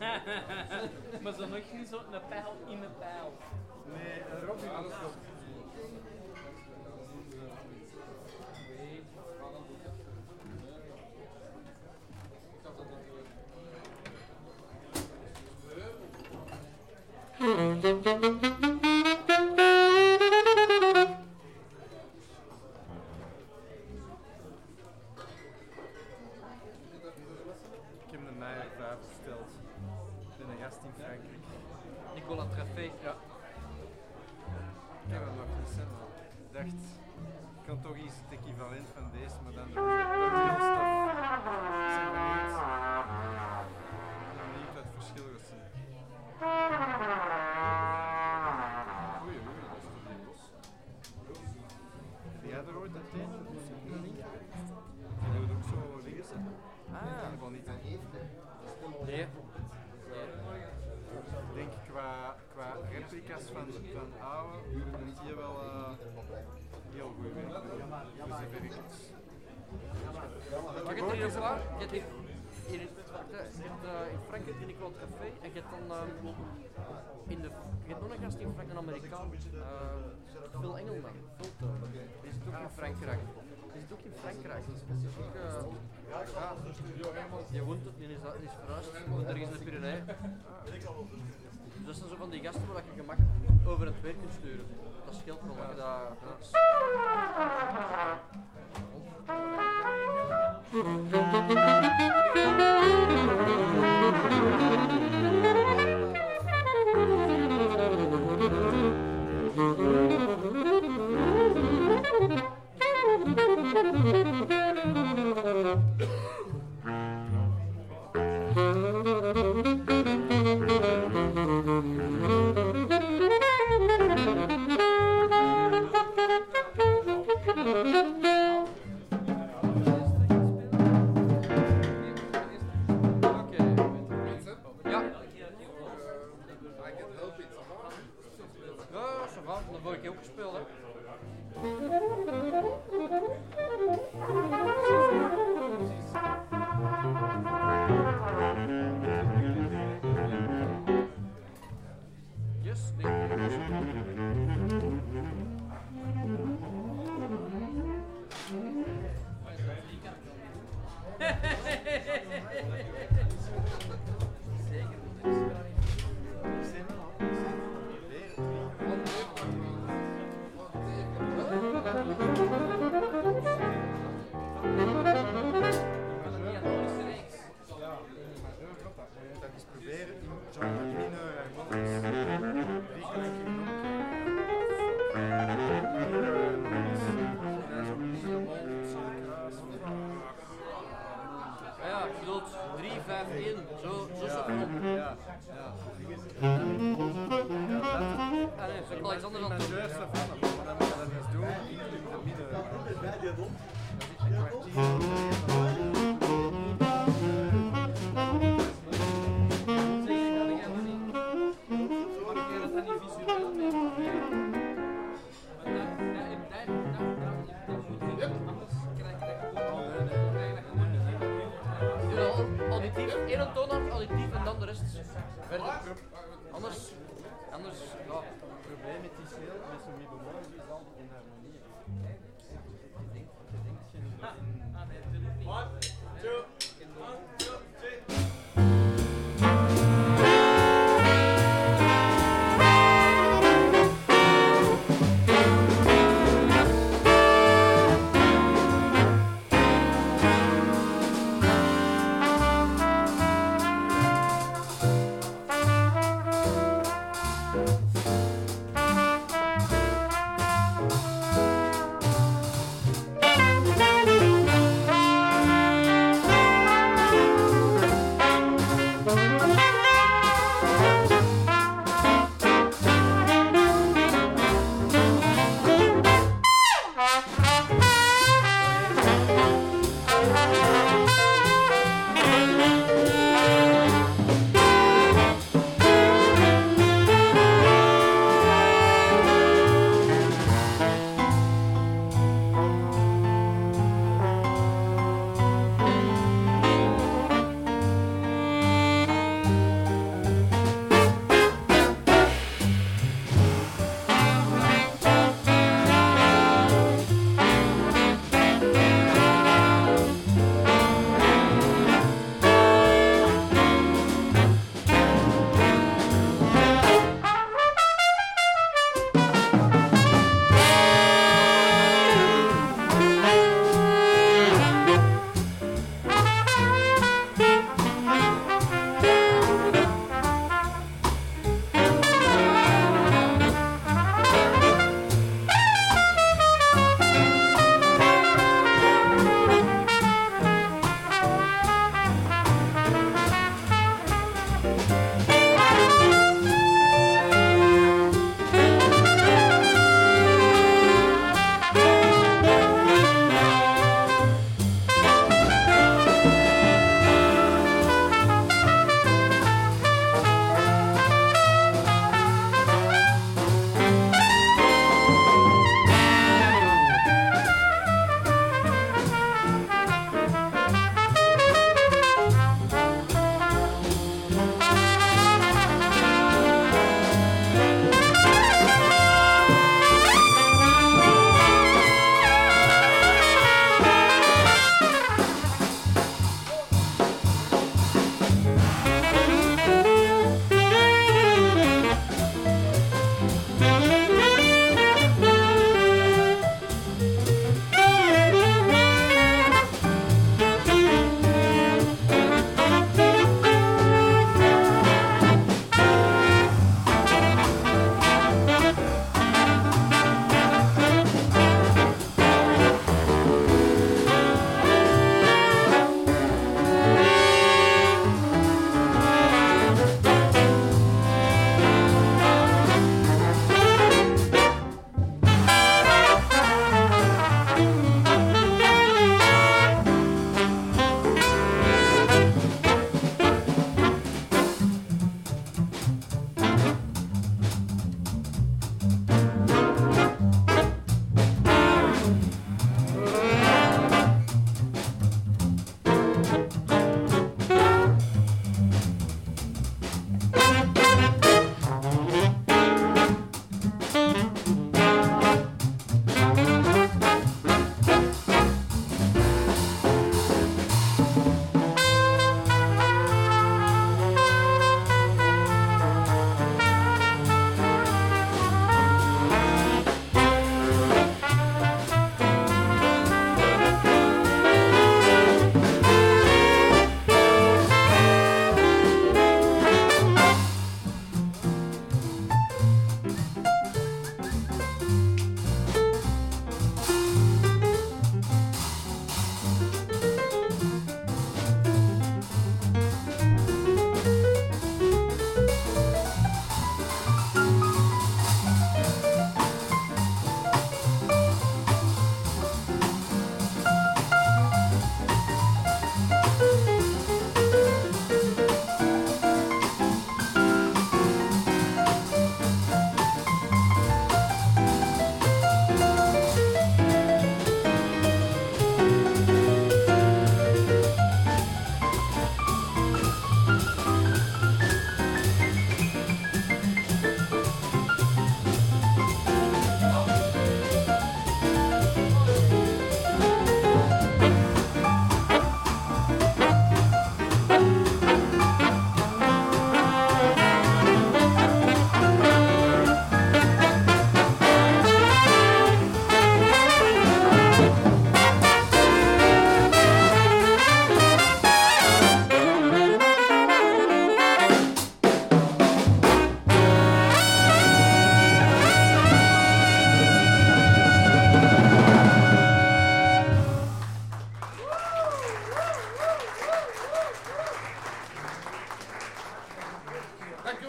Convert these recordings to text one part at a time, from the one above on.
maar zo nog niet zo'n pijl in de pijl. Nee, uh, Robby dat goed. Mm-mm. daar, je hebt eh, in, Frankrijk in een groot café en je hebt dan eh, in de, je hebt nog een gast die een Amerikaan, eh, veel Engelman, veel Die zit ook in Frankrijk. Die zit ook in Frankrijk. Dus is ook, ja, je woont het, die is, is verhuisd, woont ergens in de Pyreneeën. Ah. Dus dat zijn zo van die gasten waar je gemakkelijk over het werk kunt sturen. Dat scheelt wel. Dat, Mm-hmm.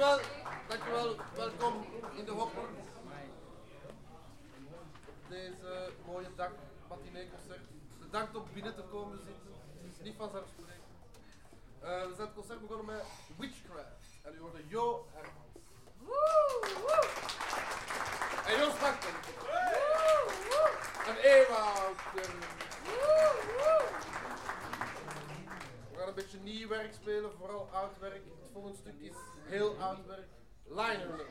Dankjewel. Dankjewel. Welkom in de Hopper. Deze mooie dag, matineeconcert. Bedankt om binnen te komen zitten. Niet vanzelfsprekend. Eh, we zijn het concert begonnen met Witchcraft. En u hoorde Jo Hermans. En Jo Bakken. En Ewout. Een beetje nieuw werk spelen, vooral oud werk. Het volgende stuk is heel oud werk. Liner.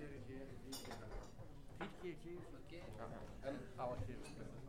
keer, vier keer. Drie keer, zeven keer. En alle keer.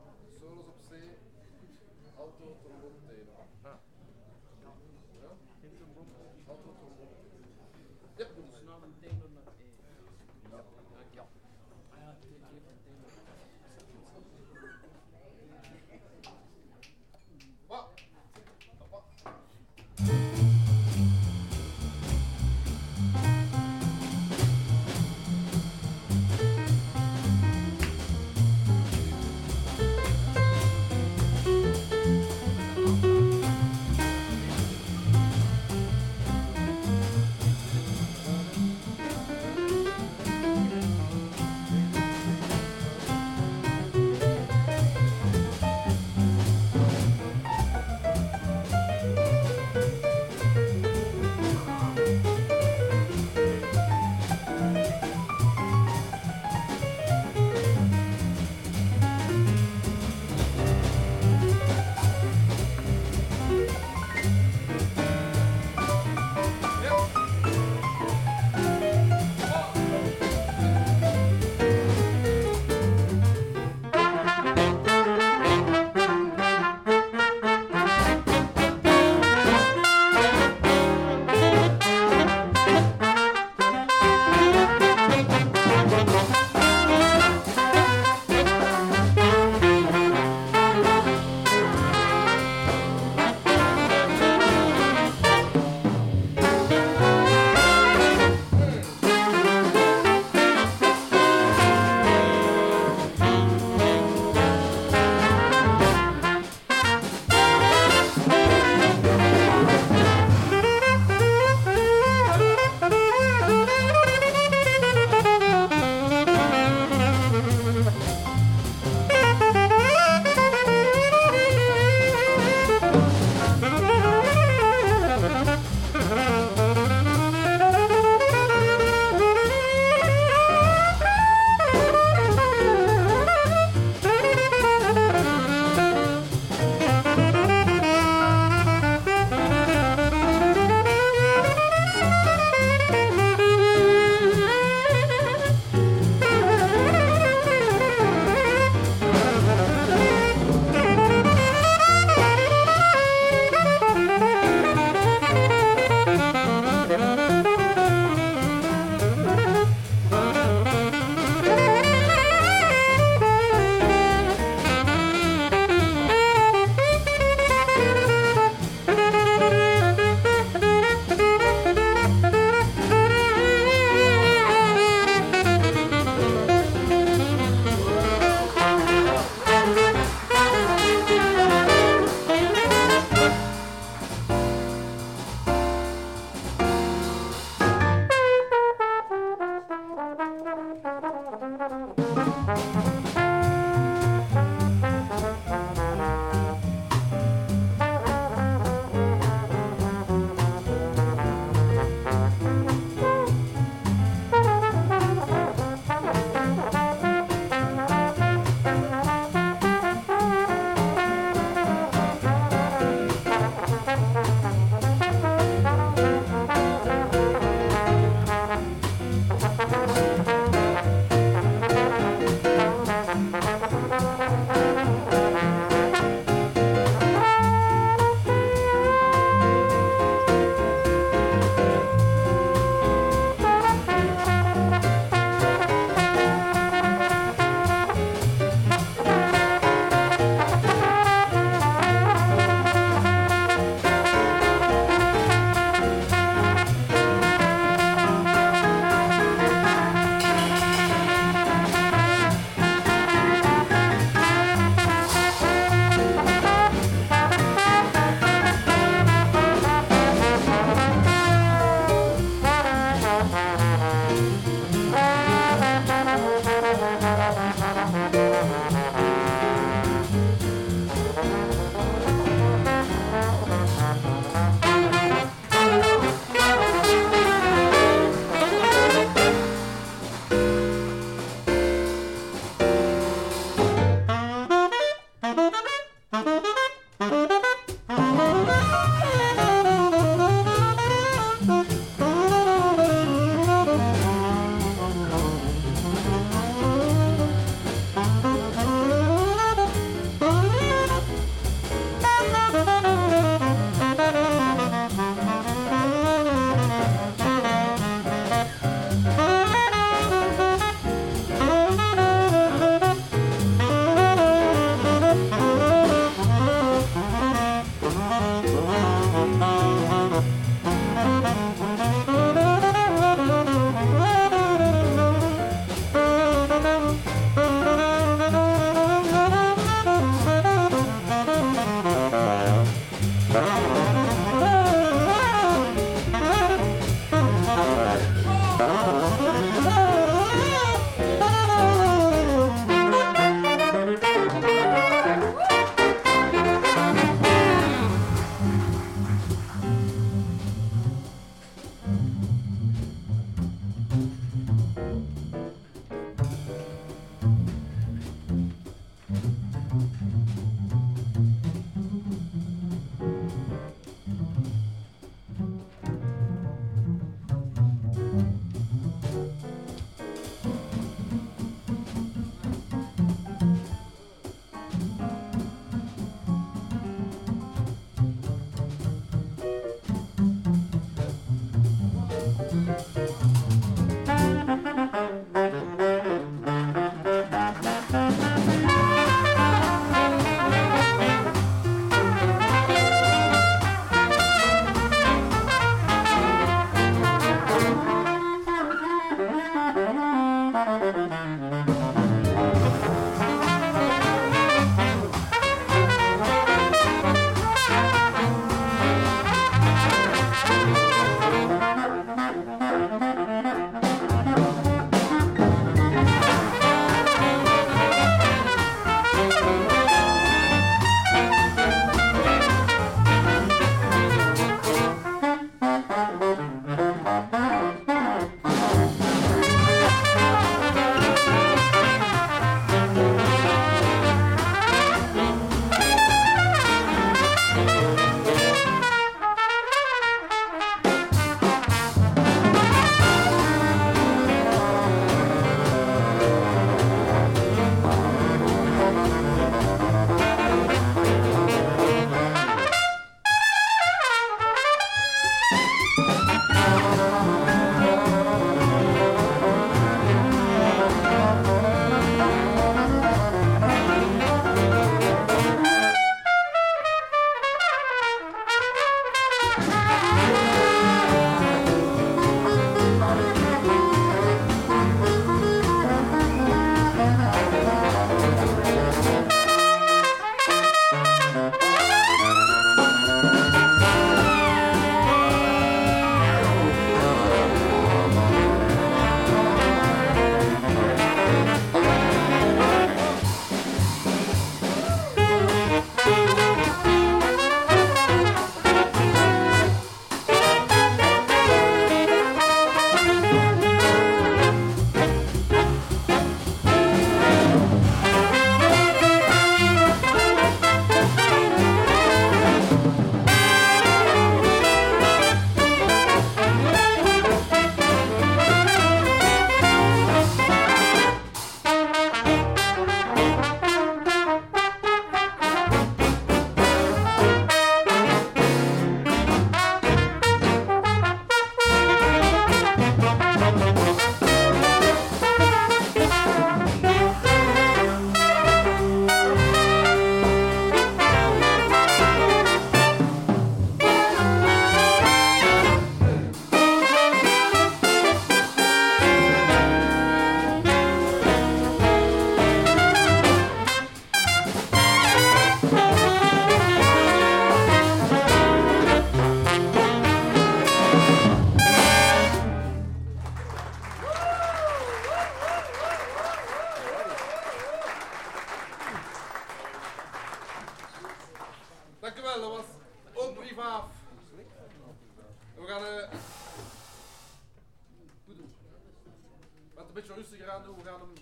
We gaan hem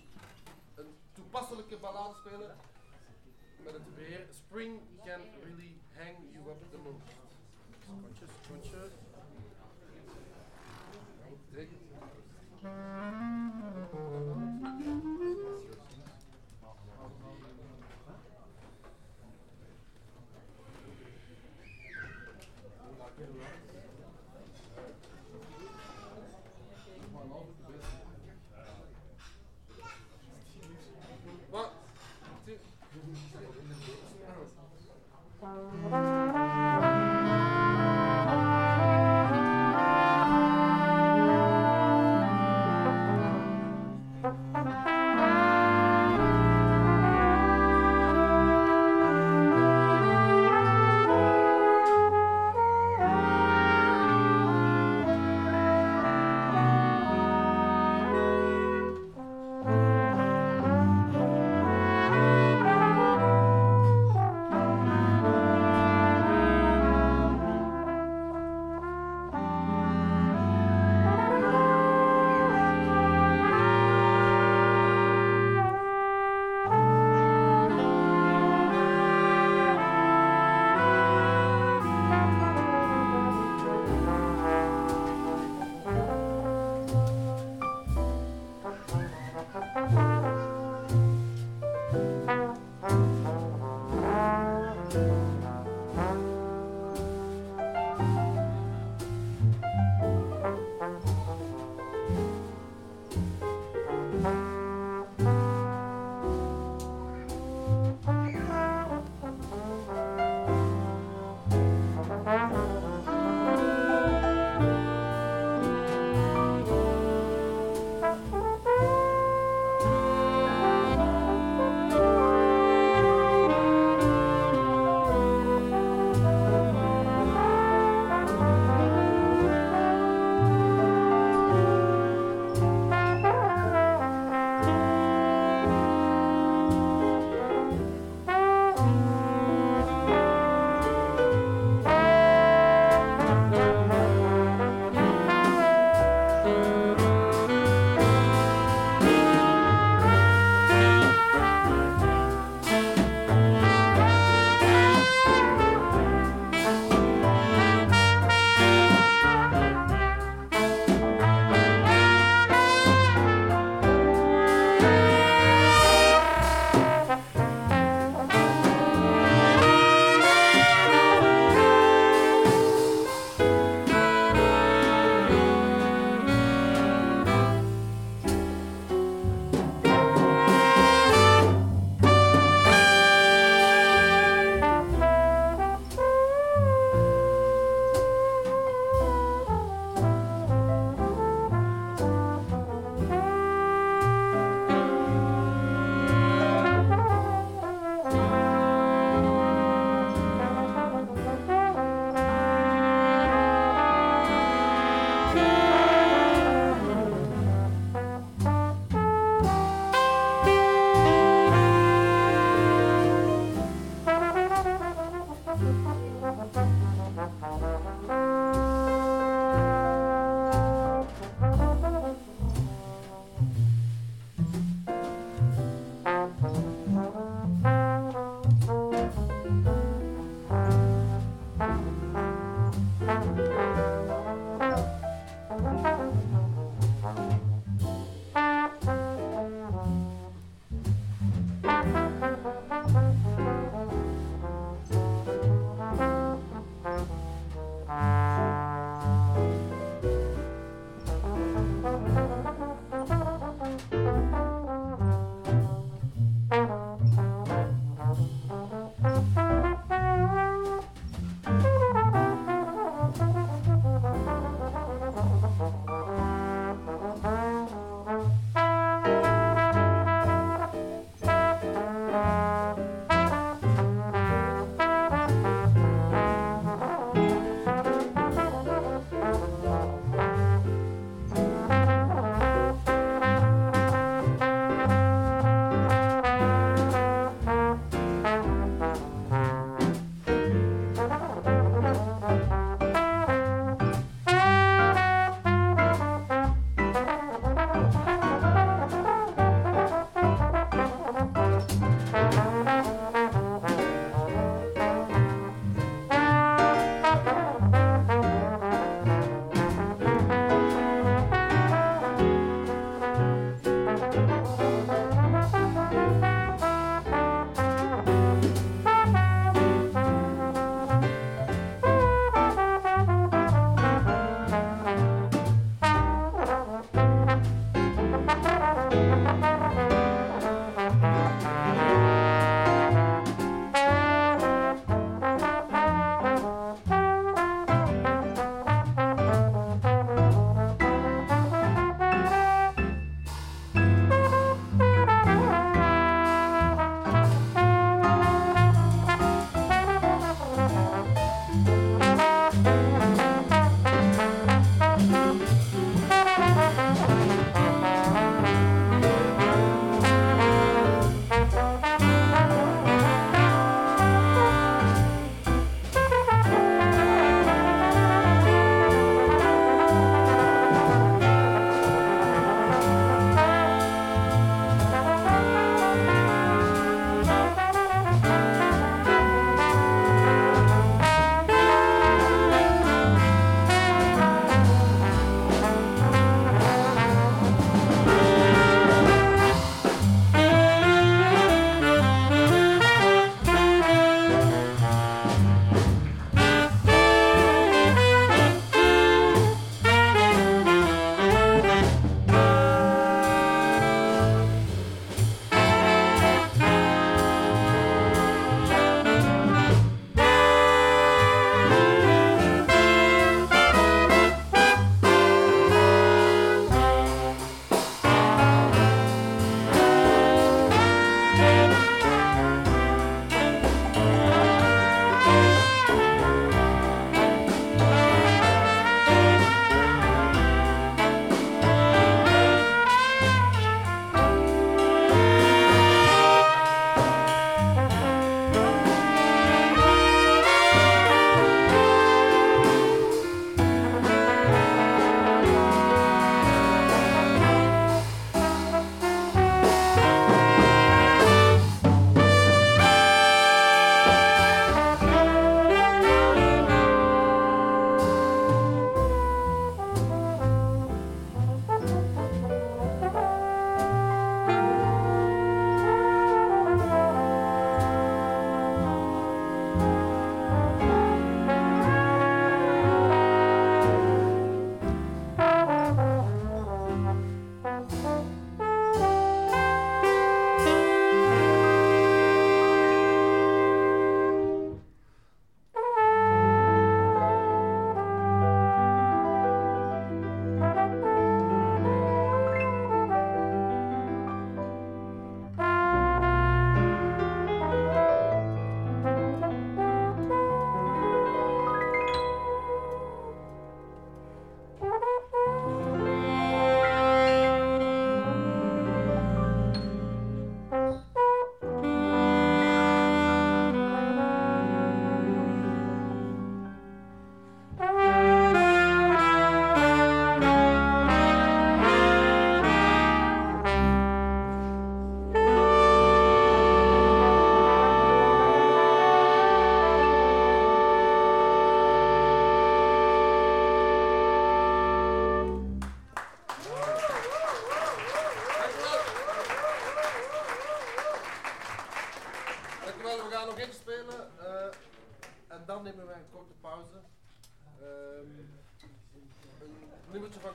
een toepasselijke ballade spelen. Met het weer. Spring can really hang you up the most.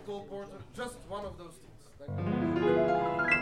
Cole Porter, Just One of Those Things.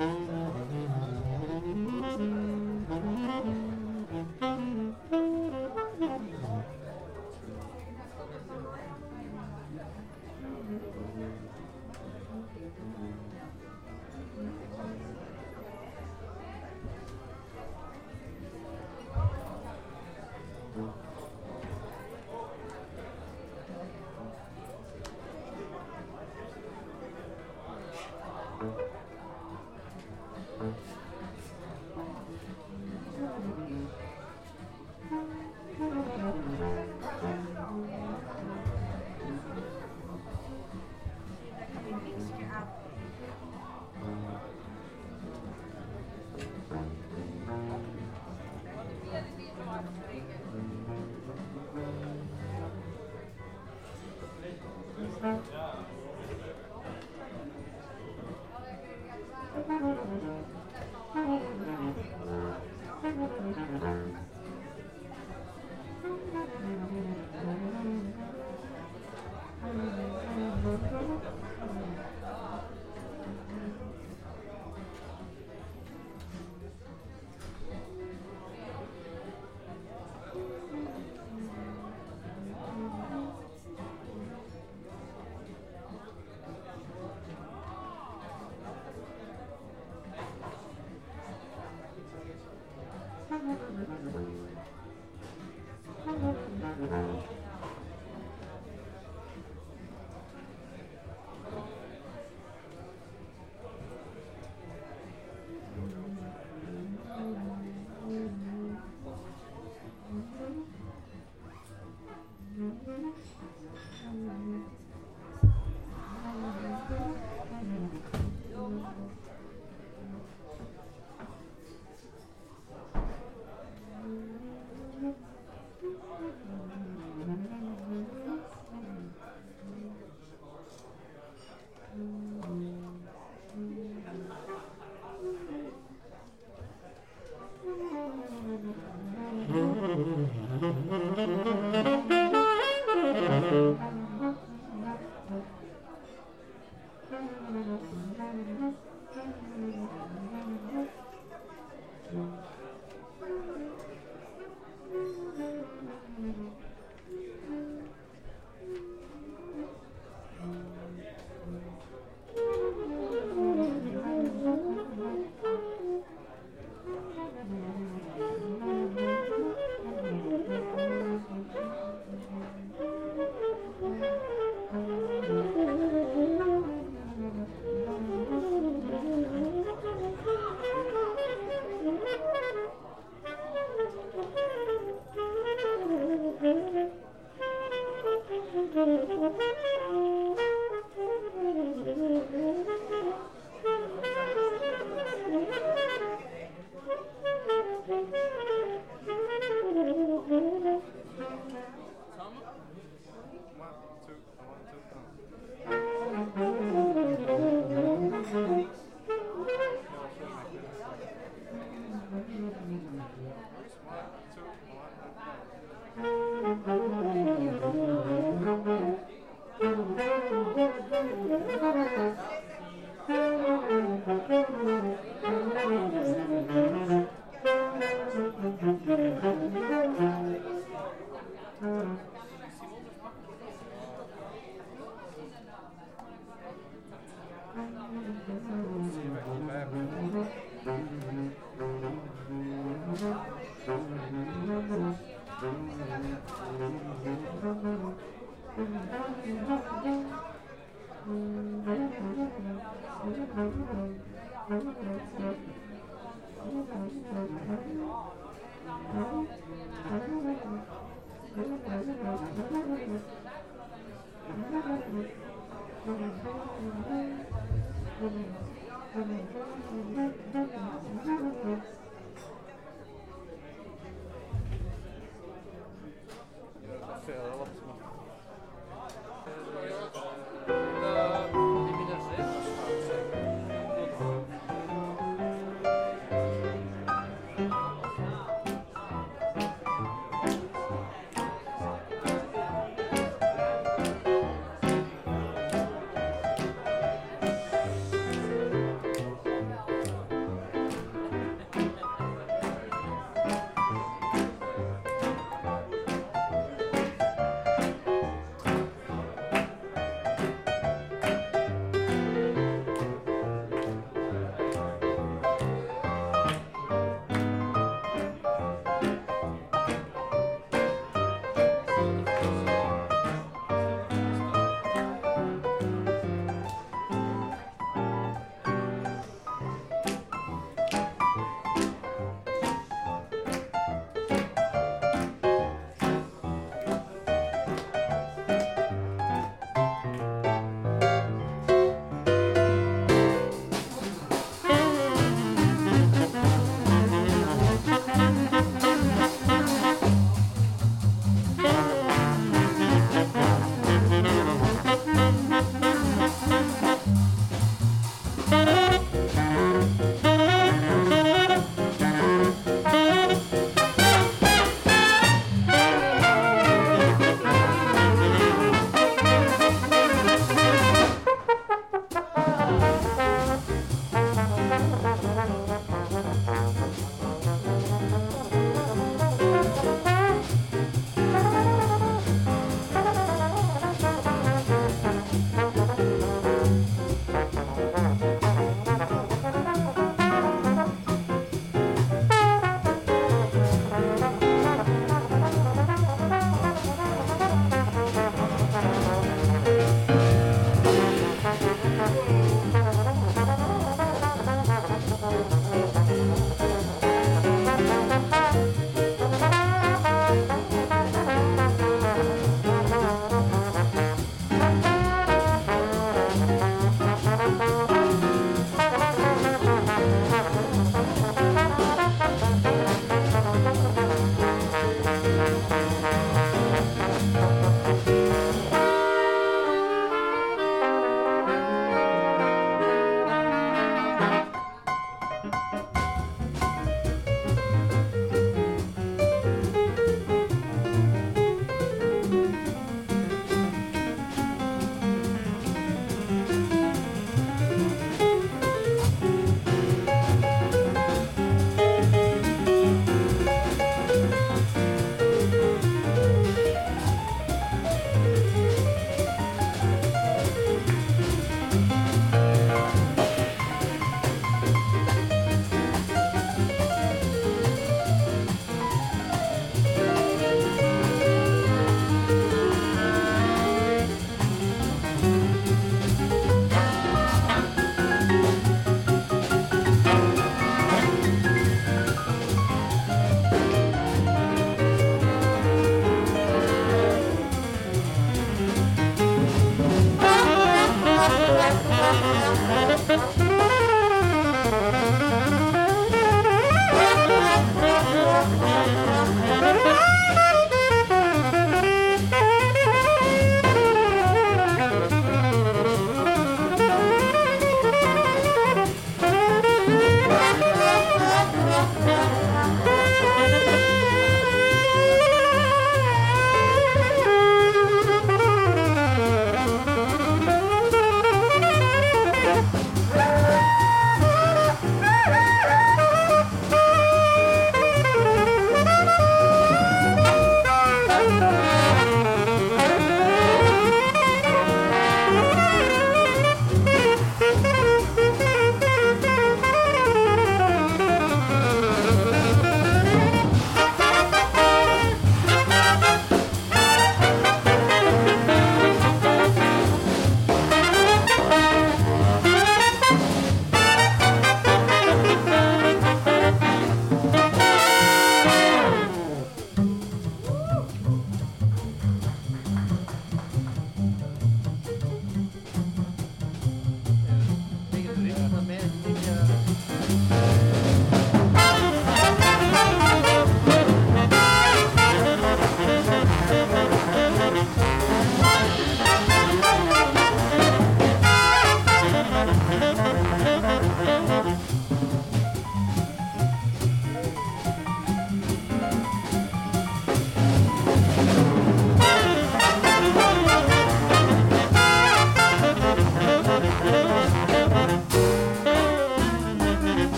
Mm-hmm.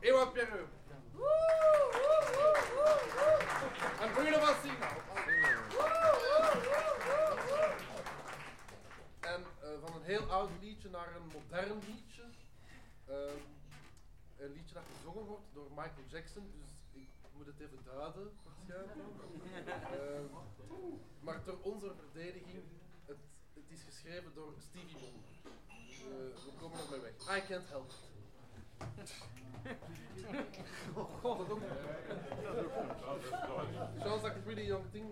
Ewa Pierre. En Bruno Massino. En eh, van een heel oud liedje naar een modern liedje. Ehm, een liedje dat gezongen wordt door Michael Jackson, dus ik moet het even duiden waarschijnlijk. Ehm, maar ter onze verdediging, het, het is geschreven door Stevie Wonder. Eh, we komen ermee weg. I can't help it. God, dat ook. Zoals dat ik Pretty Young Thing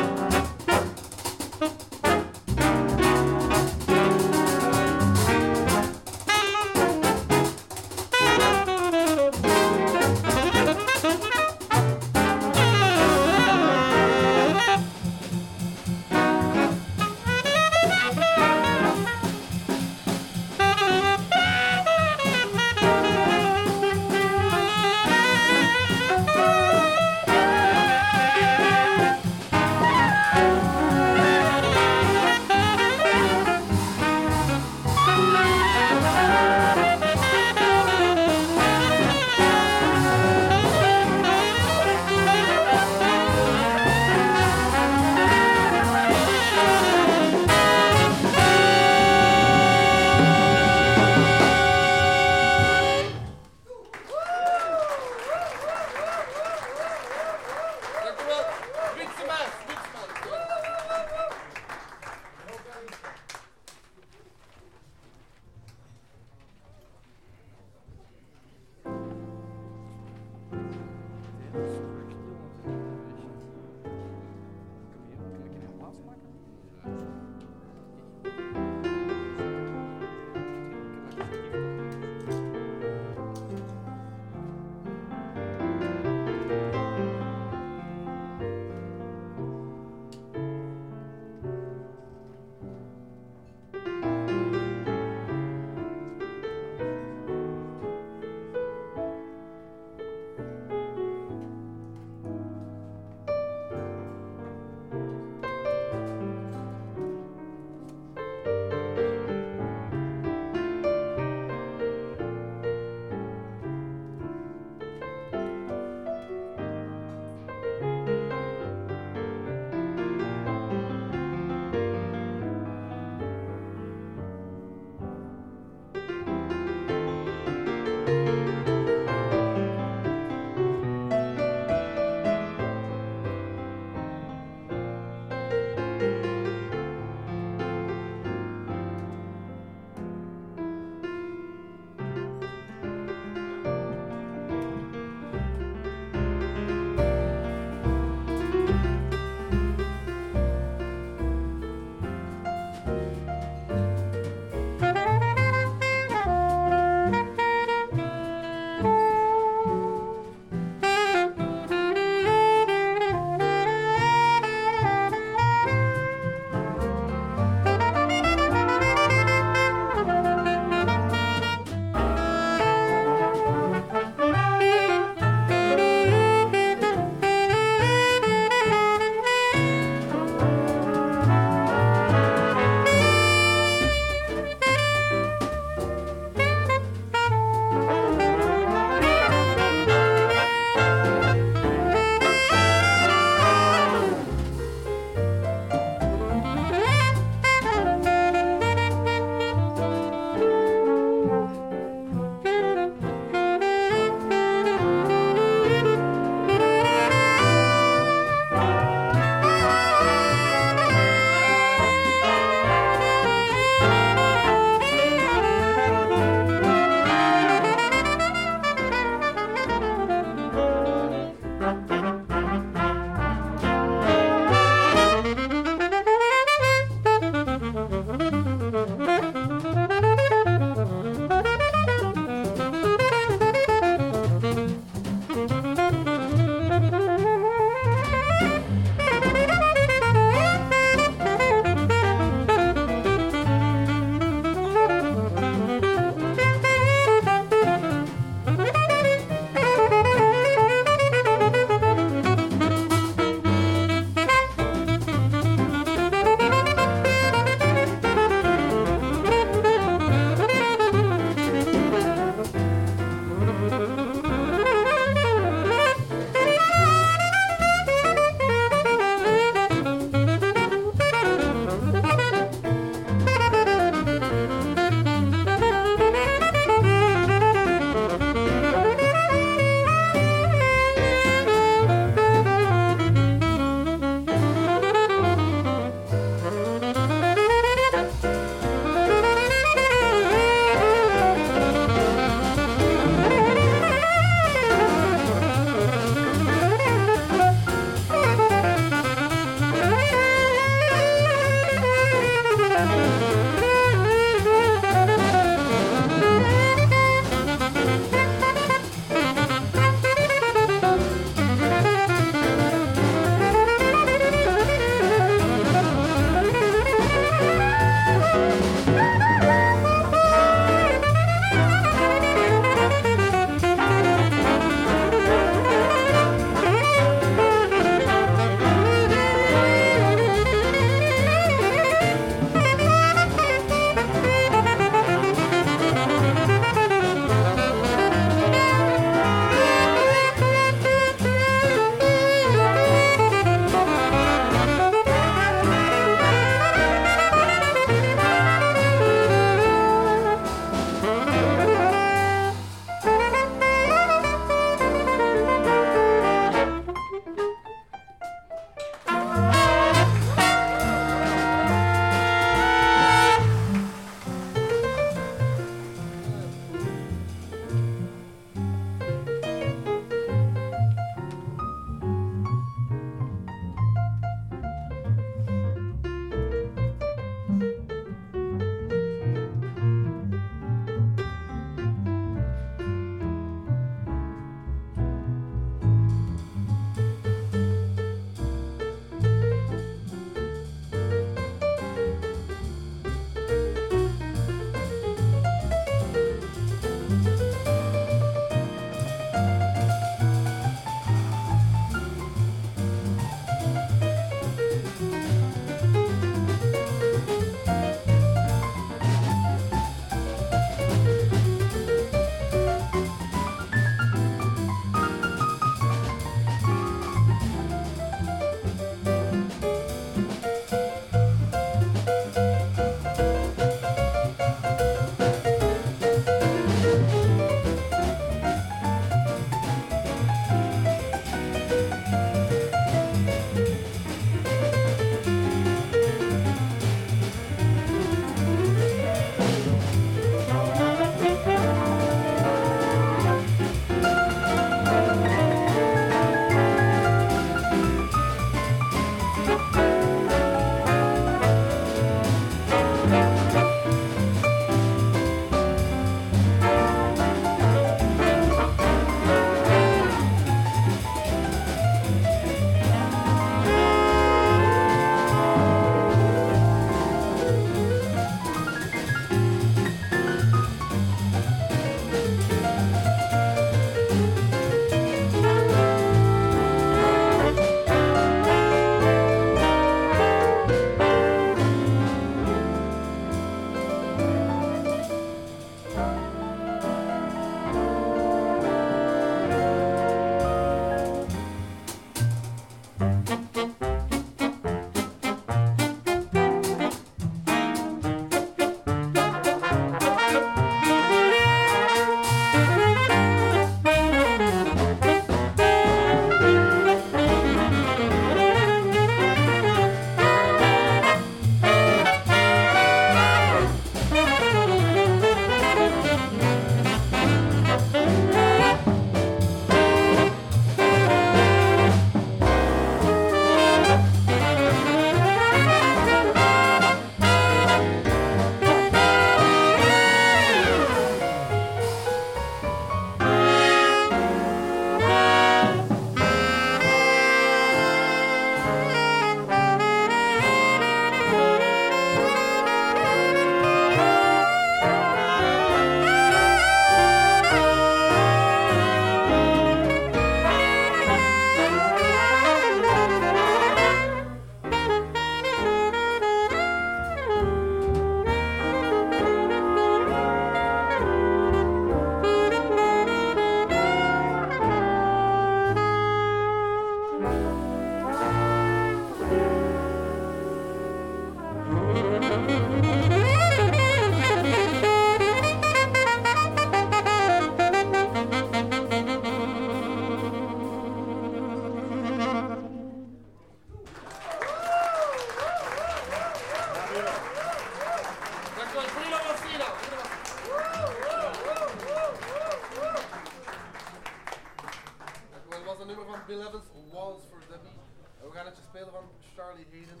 is Walls for Debbie. En we gaan het spelen van Charlie Hayden,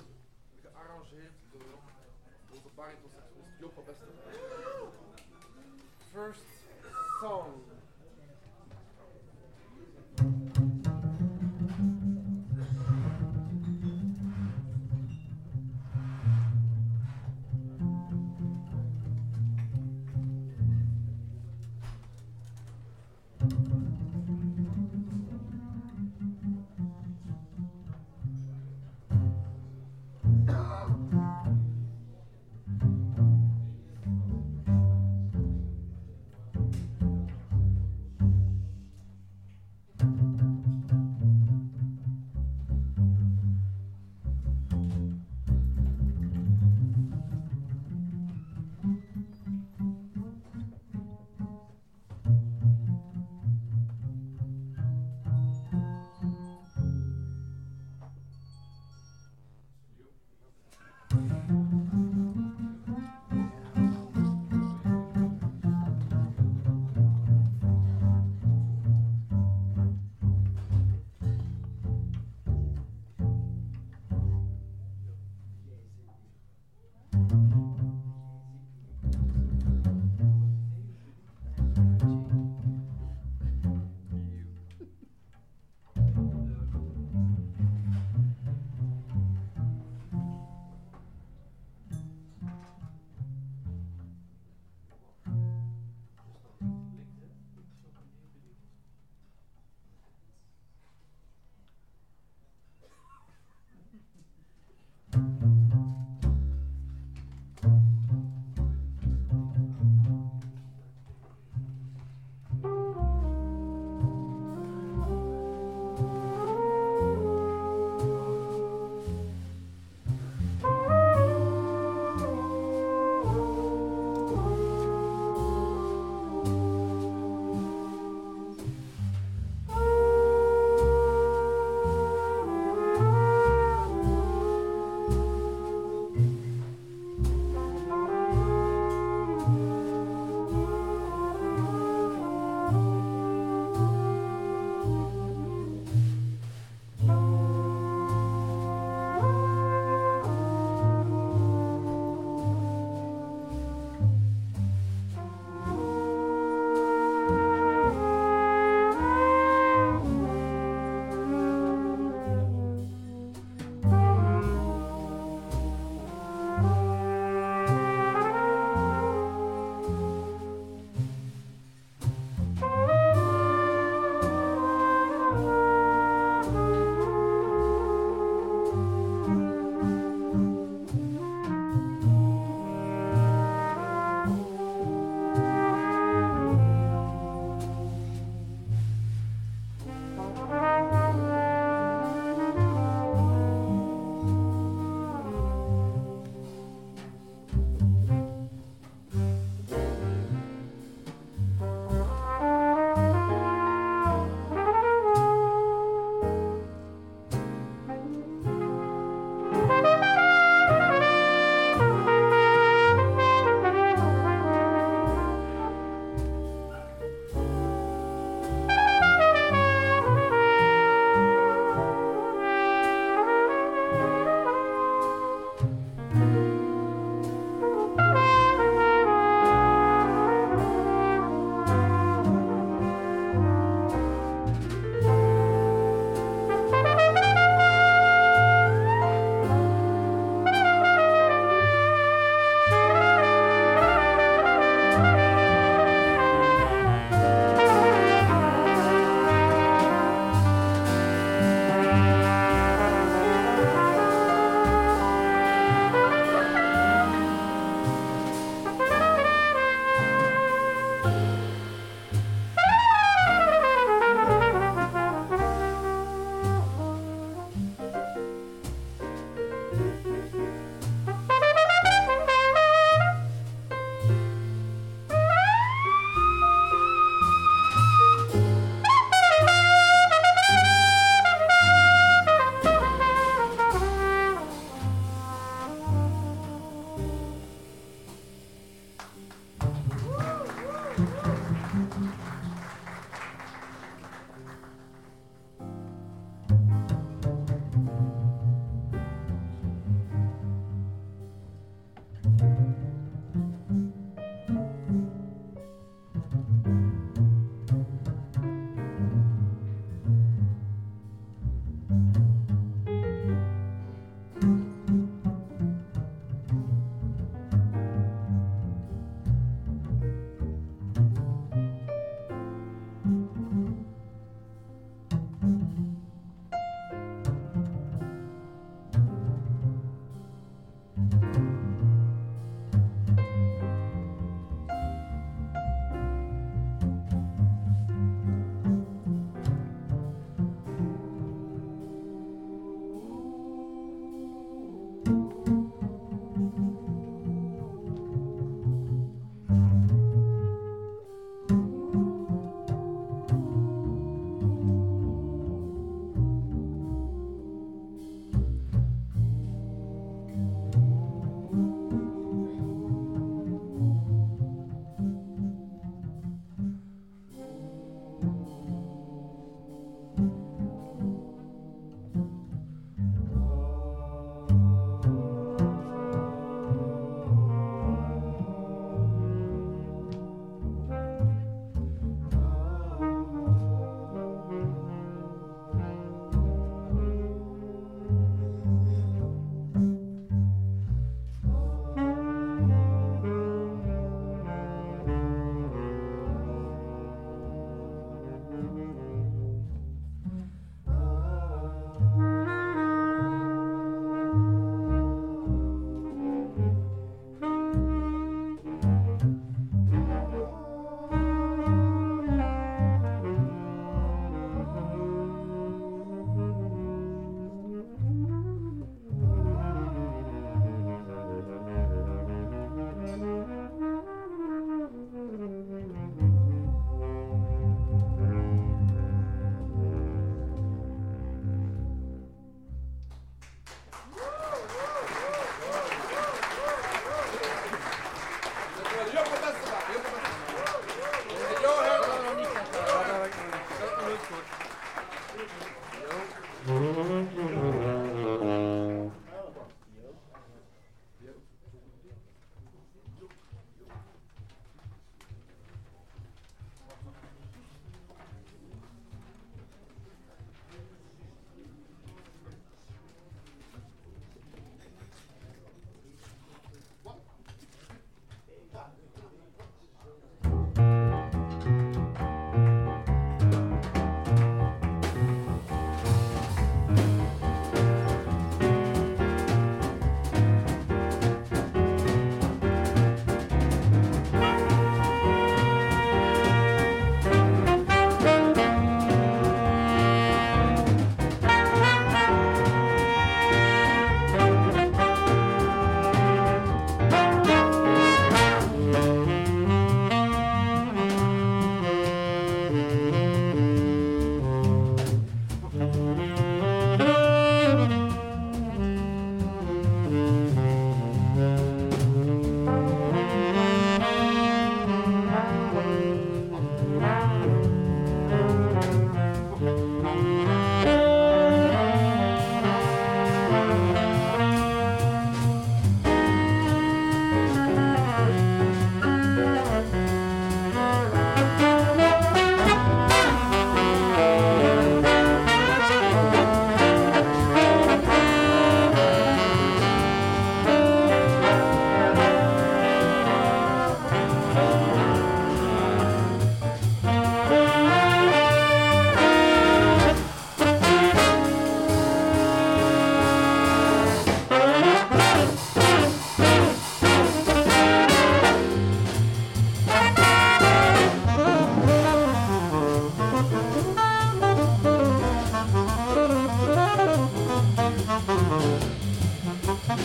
gearrangeerd door onze Job van Bester. First song.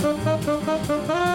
Ha ha ha ha ha!